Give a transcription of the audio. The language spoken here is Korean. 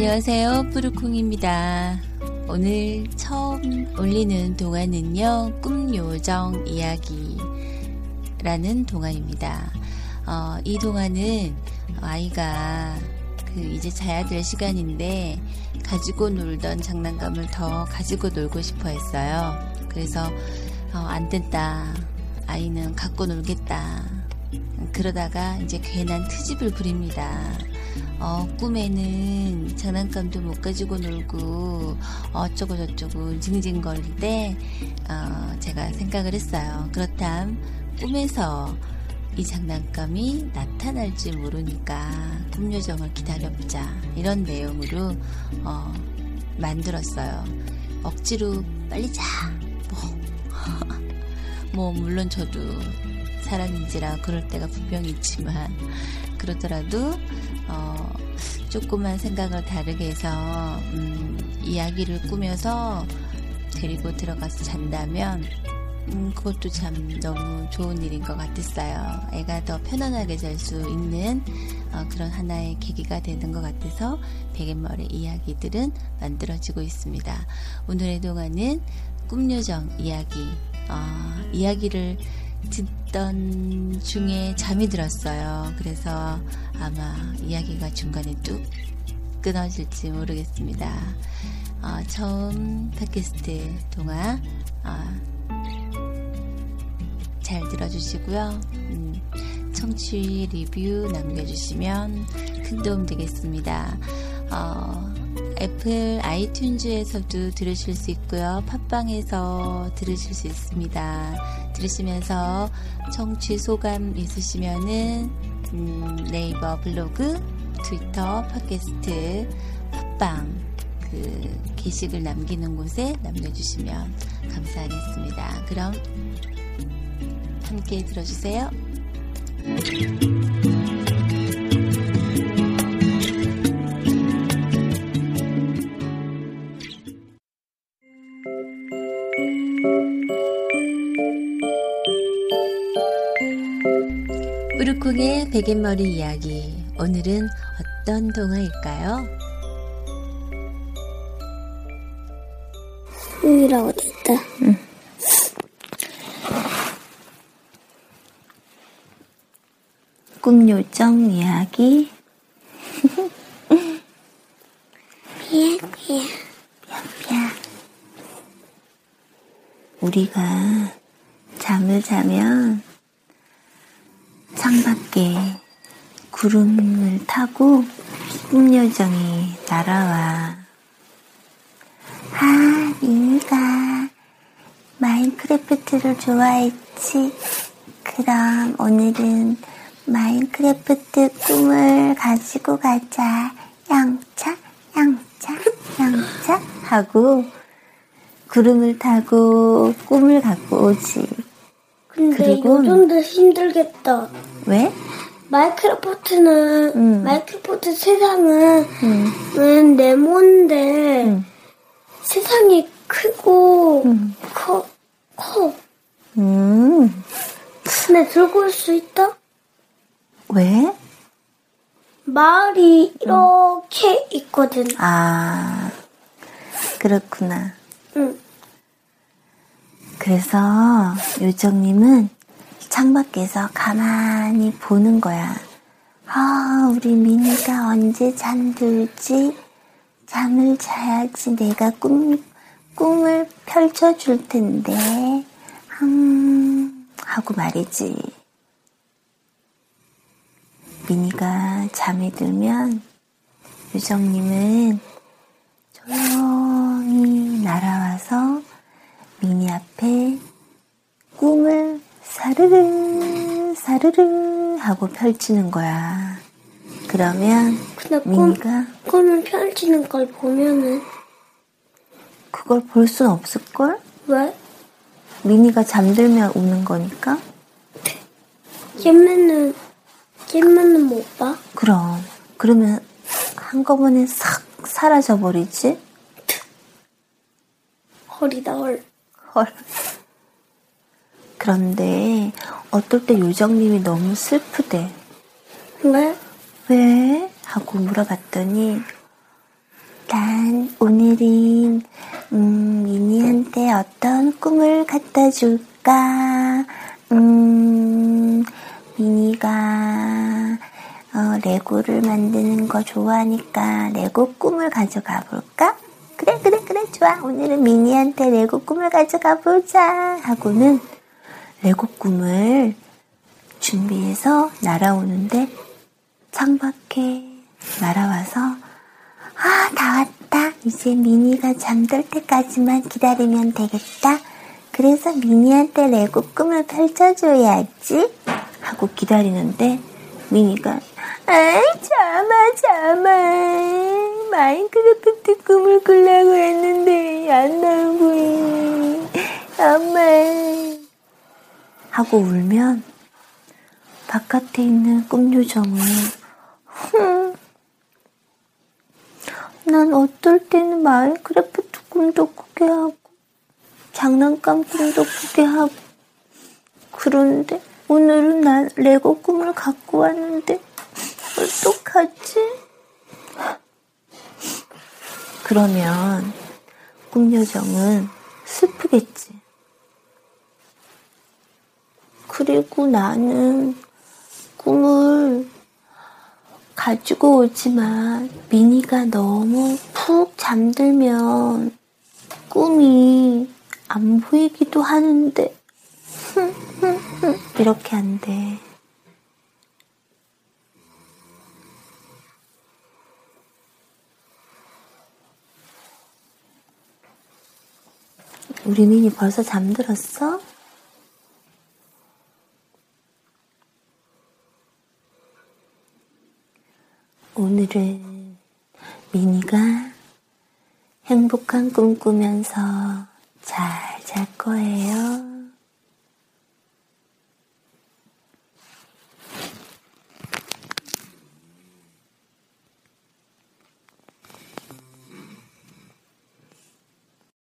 안녕하세요. 푸르콩입니다. 오늘 처음 올리는 동화는요, 꿈요정 이야기라는 동화입니다. 어, 이 동화는 아이가 그 이제 자야 될 시간인데 가지고 놀던 장난감을 더 가지고 놀고 싶어 했어요. 그래서 어, 안 된다. 아이는 갖고 놀겠다. 그러다가 이제 괜한 트집을 부립니다. 어, 꿈에는 장난감도 못 가지고 놀고 어쩌고 저쩌고 징징거릴 때 어, 제가 생각을 했어요. 그렇담 꿈에서 이 장난감이 나타날지 모르니까 꿈요정을 기다려보자 이런 내용으로 어, 만들었어요. 억지로 빨리 자. 뭐, 뭐 물론 저도 사람인지라 그럴 때가 분명히 있지만 그러더라도 어, 조그만 생각을 다르게 해서 음, 이야기를 꾸며서 데리고 들어가서 잔다면 음, 그것도 참 너무 좋은 일인 것 같았어요. 애가 더 편안하게 잘 수 있는 어, 그런 하나의 계기가 되는 것 같아서 베갯머리 이야기들은 만들어지고 있습니다. 오늘의 동화는 꿈요정 이야기. 어, 이야기를 듣던 중에 잠이 들었어요. 그래서 아마 이야기가 중간에 뚝 끊어질지 모르겠습니다. 어, 처음 팟캐스트 동화 어, 잘 들어주시고요. 음, 청취 리뷰 남겨주시면 큰 도움 되겠습니다. 어, 애플 아이튠즈에서도 들으실 수 있고요. 팟빵에서 들으실 수 있습니다. 들으시면서 청취 소감 있으시면은 음, 네이버 블로그, 트위터, 팟캐스트, 팟빵 그 게시글 남기는 곳에 남겨주시면 감사하겠습니다. 그럼 함께 들어주세요. 우르콩의 베갯머리 이야기. 오늘은 어떤 동화일까요? 응이라고 됐다. 꿈요정 이야기. 미야, 미야. 야, 우리가 잠을 자면 창밖에 구름을 타고 꿈요정이 날아와. 아, 미가 마인크래프트를 좋아했지. 그럼 오늘은 마인크래프트 꿈을 가지고 가자. 양차, 양차, 양차 하고 구름을 타고 꿈을 갖고 오지. 근데 그리고- 요즘도 힘들겠다. 왜? 마인크래프트는 음. 마인크래프트 세상은 음, 은 네모인데 음. 세상이 크고 음. 커 커. 음, 근데 들고 올 수 있다? 왜? 마을이 이렇게 있거든. 아, 그렇구나. 응. 그래서 요정님은 창밖에서 가만히 보는 거야. 아, 우리 미니가 언제 잠들지? 잠을 자야지 내가 꿈, 꿈을 펼쳐줄 텐데. 음, 하고 말이지. 미니가 잠에 들면 유정님은 날아와서 미니 앞에 꿈을 사르르 사르르 하고 펼치는 거야. 그러면 근데 꿈, 미니가 꿈을 펼치는 걸 보면은 그걸 볼 순 없을걸? 왜? 미니가 잠들면 우는 거니까? 얘만은 얘만은 못 봐? 그럼. 그러면 한꺼번에 싹 사라져 버리지? 헐이다 헐. 헐. 그런데 어떨 때 요정님이 너무 슬프대. 왜? 왜? 하고 물어봤더니 난 오늘은 음, 미니한테 어떤 꿈을 갖다 줄까? 음, 미니가 어, 레고를 만드는 거 좋아하니까 레고 꿈을 가져가 볼까? 그래 그래 그래 좋아 오늘은 미니한테 레고 꿈을 가져가 보자 하고는 레고 꿈을 준비해서 날아오는데 창밖에 날아와서 아, 다 왔다. 이제 미니가 잠들 때까지만 기다리면 되겠다. 그래서 미니한테 레고 꿈을 펼쳐줘야지. 하고 기다리는데 미니가 아이 잠아 잠아 마인크래프트 꿈을 꾸려고 했는데 안 나오고 엄마. 하고 울면 바깥에 있는 꿈 요정은 흠, 난 어떨 때는 마인크래프트 꿈도 꾸게 하고 장난감 꿈도 꾸게 하고 그런데 오늘은 난 레고 꿈을 갖고 왔는데 어떡하지? 그러면 꿈요정은 슬프겠지. 그리고 나는 꿈을 가지고 오지만 미니가 너무 푹 잠들면 꿈이 안 보이기도 하는데 이렇게 안 돼. 우리 미니 벌써 잠들었어? 오늘은 미니가 행복한 꿈 꾸면서 잘 잘 거예요.